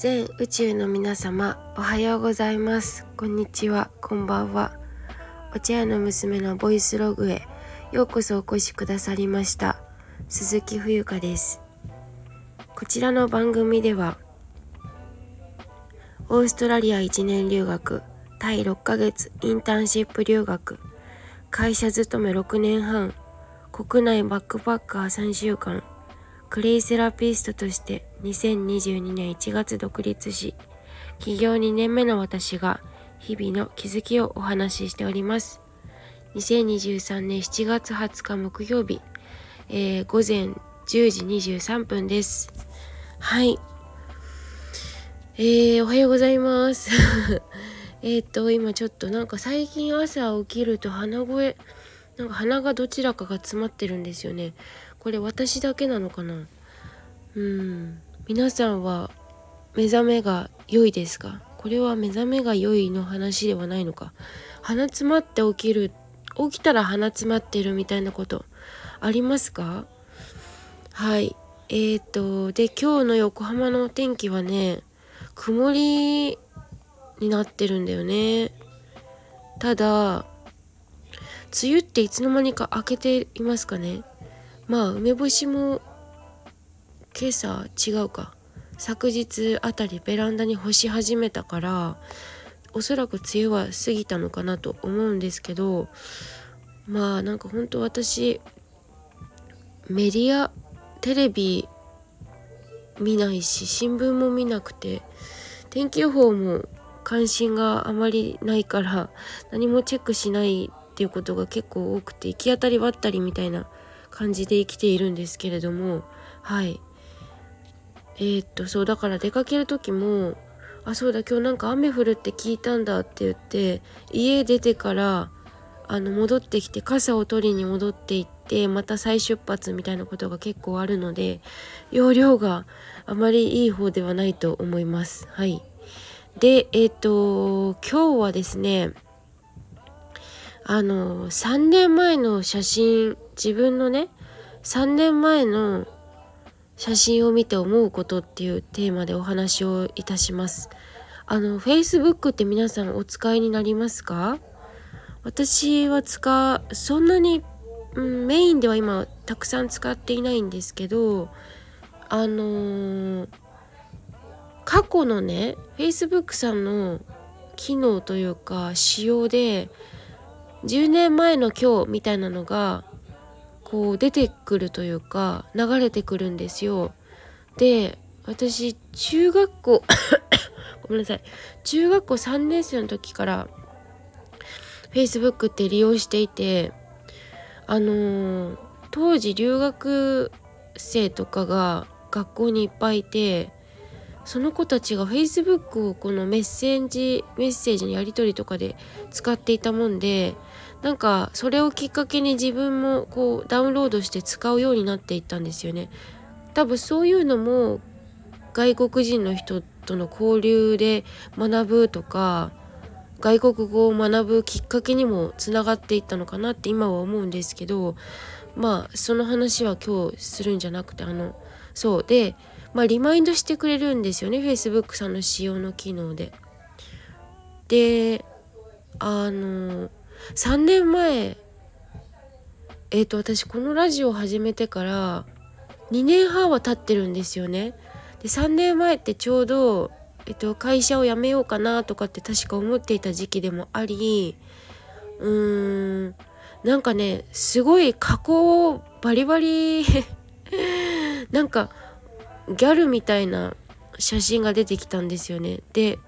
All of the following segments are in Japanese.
全宇宙の皆様おはようございます。こんにちは。こんばんは。お茶屋の娘のボイスログへようこそお越しくださりました。鈴木冬香です。こちらの番組ではオーストラリア1年留学タイ6ヶ月インターンシップ留学会社勤め6年半国内バックパッカー3週間クレイセラピストとして2022年1月独立し、起業2年目の私が日々の気づきをお話ししております。2023年7月20日木曜日、えー、午前10時23分です。はい。えー、おはようございます。えっと、今ちょっとなんか最近朝起きると鼻声、なんか鼻がどちらかが詰まってるんですよね。これ私だけなのかな？うん。皆さんは目覚めが良いですか？これは目覚めが良いの話ではないのか？鼻詰まって起きる起きたら鼻詰まってるみたいなことありますか？はい。えーとで今日の横浜の天気はね曇りになってるんだよね。ただ梅雨っていつの間にか明けていますかね？まあ梅干しも今朝違うか。昨日あたりベランダに干し始めたからおそらく梅雨は過ぎたのかなと思うんですけどまあなんかほんと私メディアテレビ見ないし新聞も見なくて天気予報も関心があまりないから何もチェックしないっていうことが結構多くて行き当たりばったりみたいな感じで生きているんですけれどもはいえー、っとそうだから出かける時もあそうだ今日なんか雨降るって聞いたんだって言って家出てからあの戻ってきて傘を取りに戻っていってまた再出発みたいなことが結構あるので容量があまりいい方ではないと思います。はいでえっ、と今日はですねあの3年前の写真自分のね3年前の写真を見て思うことっていうテーマでお話をいたします。あの Facebook って皆さんお使いになりますか？私は使うそんなに、うん、メインでは今たくさん使っていないんですけどあのー、過去のね Facebook さんの機能というか仕様で10年前の今日みたいなのがこう出てくるというか流れてくるんですよ。で私中学校 ごめんなさい中学校3年生の時から Facebook って利用していてあのー、当時留学生とかが学校にいっぱいいてその子たちが Facebook をこのメッセージメッセージのやり取りとかで使っていたもんでなんかそれをきっかけに自分もこうダウンロードして使うようになっていったんですよね。多分そういうのも外国人の人との交流で学ぶとか外国語を学ぶきっかけにもつながっていったのかなって今は思うんですけどまあその話は今日するんじゃなくてあのそうでまあリマインドしてくれるんですよね Facebook さんの仕様の機能で。であの3年前えっ、ー、と私このラジオを始めてから2年半は経ってるんですよね。で3年前ってちょうど、えっと、会社を辞めようかなとかって確か思っていた時期でもありうーんなんかねすごい加工バリバリ なんかギャルみたいな写真が出てきたんですよね。で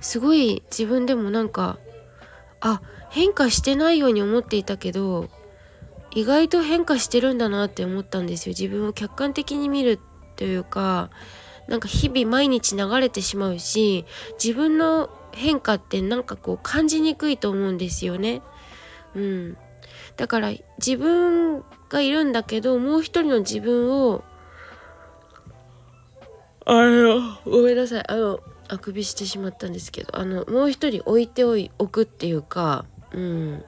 すごい自分でもなんかあ変化してないように思っていたけど意外と変化してるんだなって思ったんですよ。自分を客観的に見るというかなんか日々毎日流れてしまうし自分の変化ってなんかこう感じにくいと思うんですよね。うん、だから自分がいるんだけどもう一人の自分をあのごめんなさい。あのあくびしてしまったんですけどあのもう一人置いておいくっていうか、うん。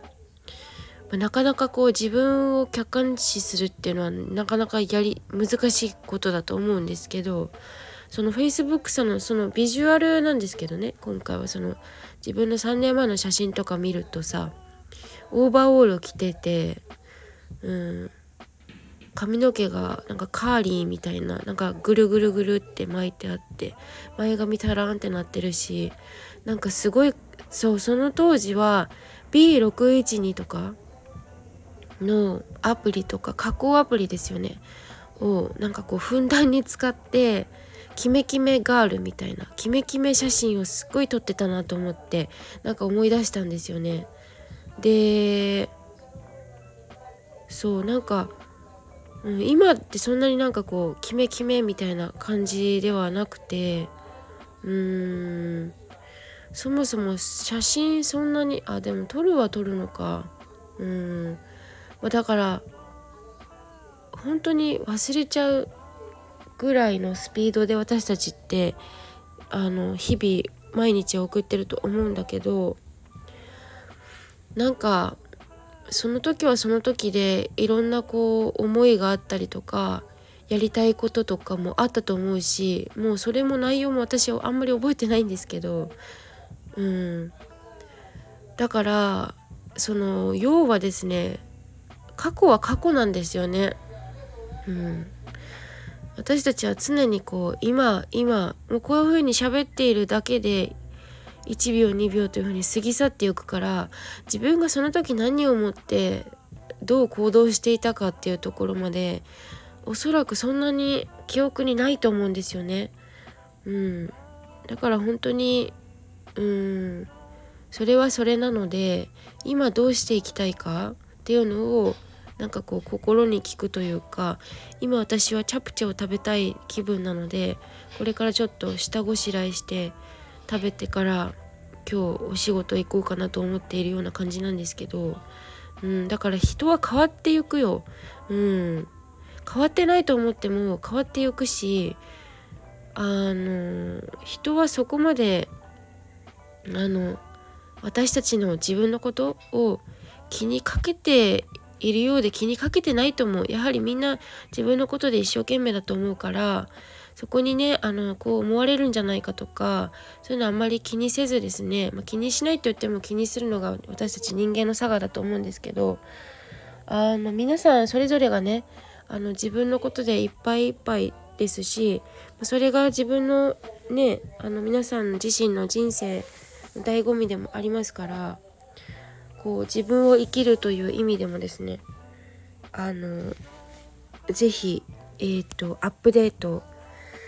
まなかなかこう自分を客観視するっていうのはなかなかやり難しいことだと思うんですけどその Facebook さんのそのビジュアルなんですけどね今回はその自分の3年前の写真とか見るとさオーバーオールを着ててうん。髪の毛がなんかカーリーみたいななんかぐるぐるぐるって巻いてあって前髪タラーンってなってるしなんかすごいそうその当時は B612 とかのアプリとか加工アプリですよねをなんかこうふんだんに使ってキメキメガールみたいなキメキメ写真をすっごい撮ってたなと思ってなんか思い出したんですよね。でそうなんかうん、今ってそんなになんかこうキメキメみたいな感じではなくてうーんそもそも写真そんなにあでも撮るは撮るのか。うん、ま、だから本当に忘れちゃうぐらいのスピードで私たちってあの日々毎日送ってると思うんだけどなんかその時はその時でいろんなこう思いがあったりとかやりたいこととかもあったと思うしもうそれも内容も私はあんまり覚えてないんですけどうんだからその要はですね過去は過去なんですよね。うん、私たちは常にこう今今もうこういう風に喋っているだけで1秒2秒というふうに過ぎ去っていくから自分がその時何を思ってどう行動していたかっていうところまでおそらくそんなに記憶にないと思うんですよね。うん、だから本当にうんそれはそれなので今どうしていきたいかっていうのをなんかこう心に聞くというか今私はチャプチェを食べたい気分なのでこれからちょっと下ごしらえして食べてから今日お仕事行こうかなと思っているような感じなんですけど、うん、だから人は変わっていくよ、うん、変わってないと思っても変わっていくしあの人はそこまであの私たちの自分のことを気にかけているようで気にかけてないと思う。やはりみんな自分のことで一生懸命だと思うからそこにねあのこう思われるんじゃないかとかそういうのあんまり気にせずですね、まあ、気にしないと言っても気にするのが私たち人間の差がだと思うんですけどあの皆さんそれぞれがねあの自分のことでいっぱいいっぱいですしそれが自分のねあの皆さん自身の人生の醍醐味でもありますからこう自分を生きるという意味でもですねあの是非えっ、ー、とアップデート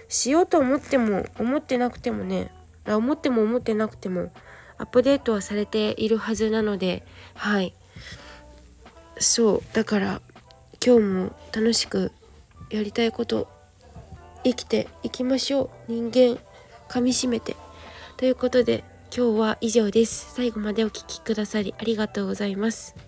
しようと思っても思ってなくてもね。思っても思ってなくてもアップデートはされているはずなのではい。そう。だから今日も楽しくやりたいこと生きていきましょう。人間噛みしめて。ということで今日は以上です。最後までお聴きくださりありがとうございます。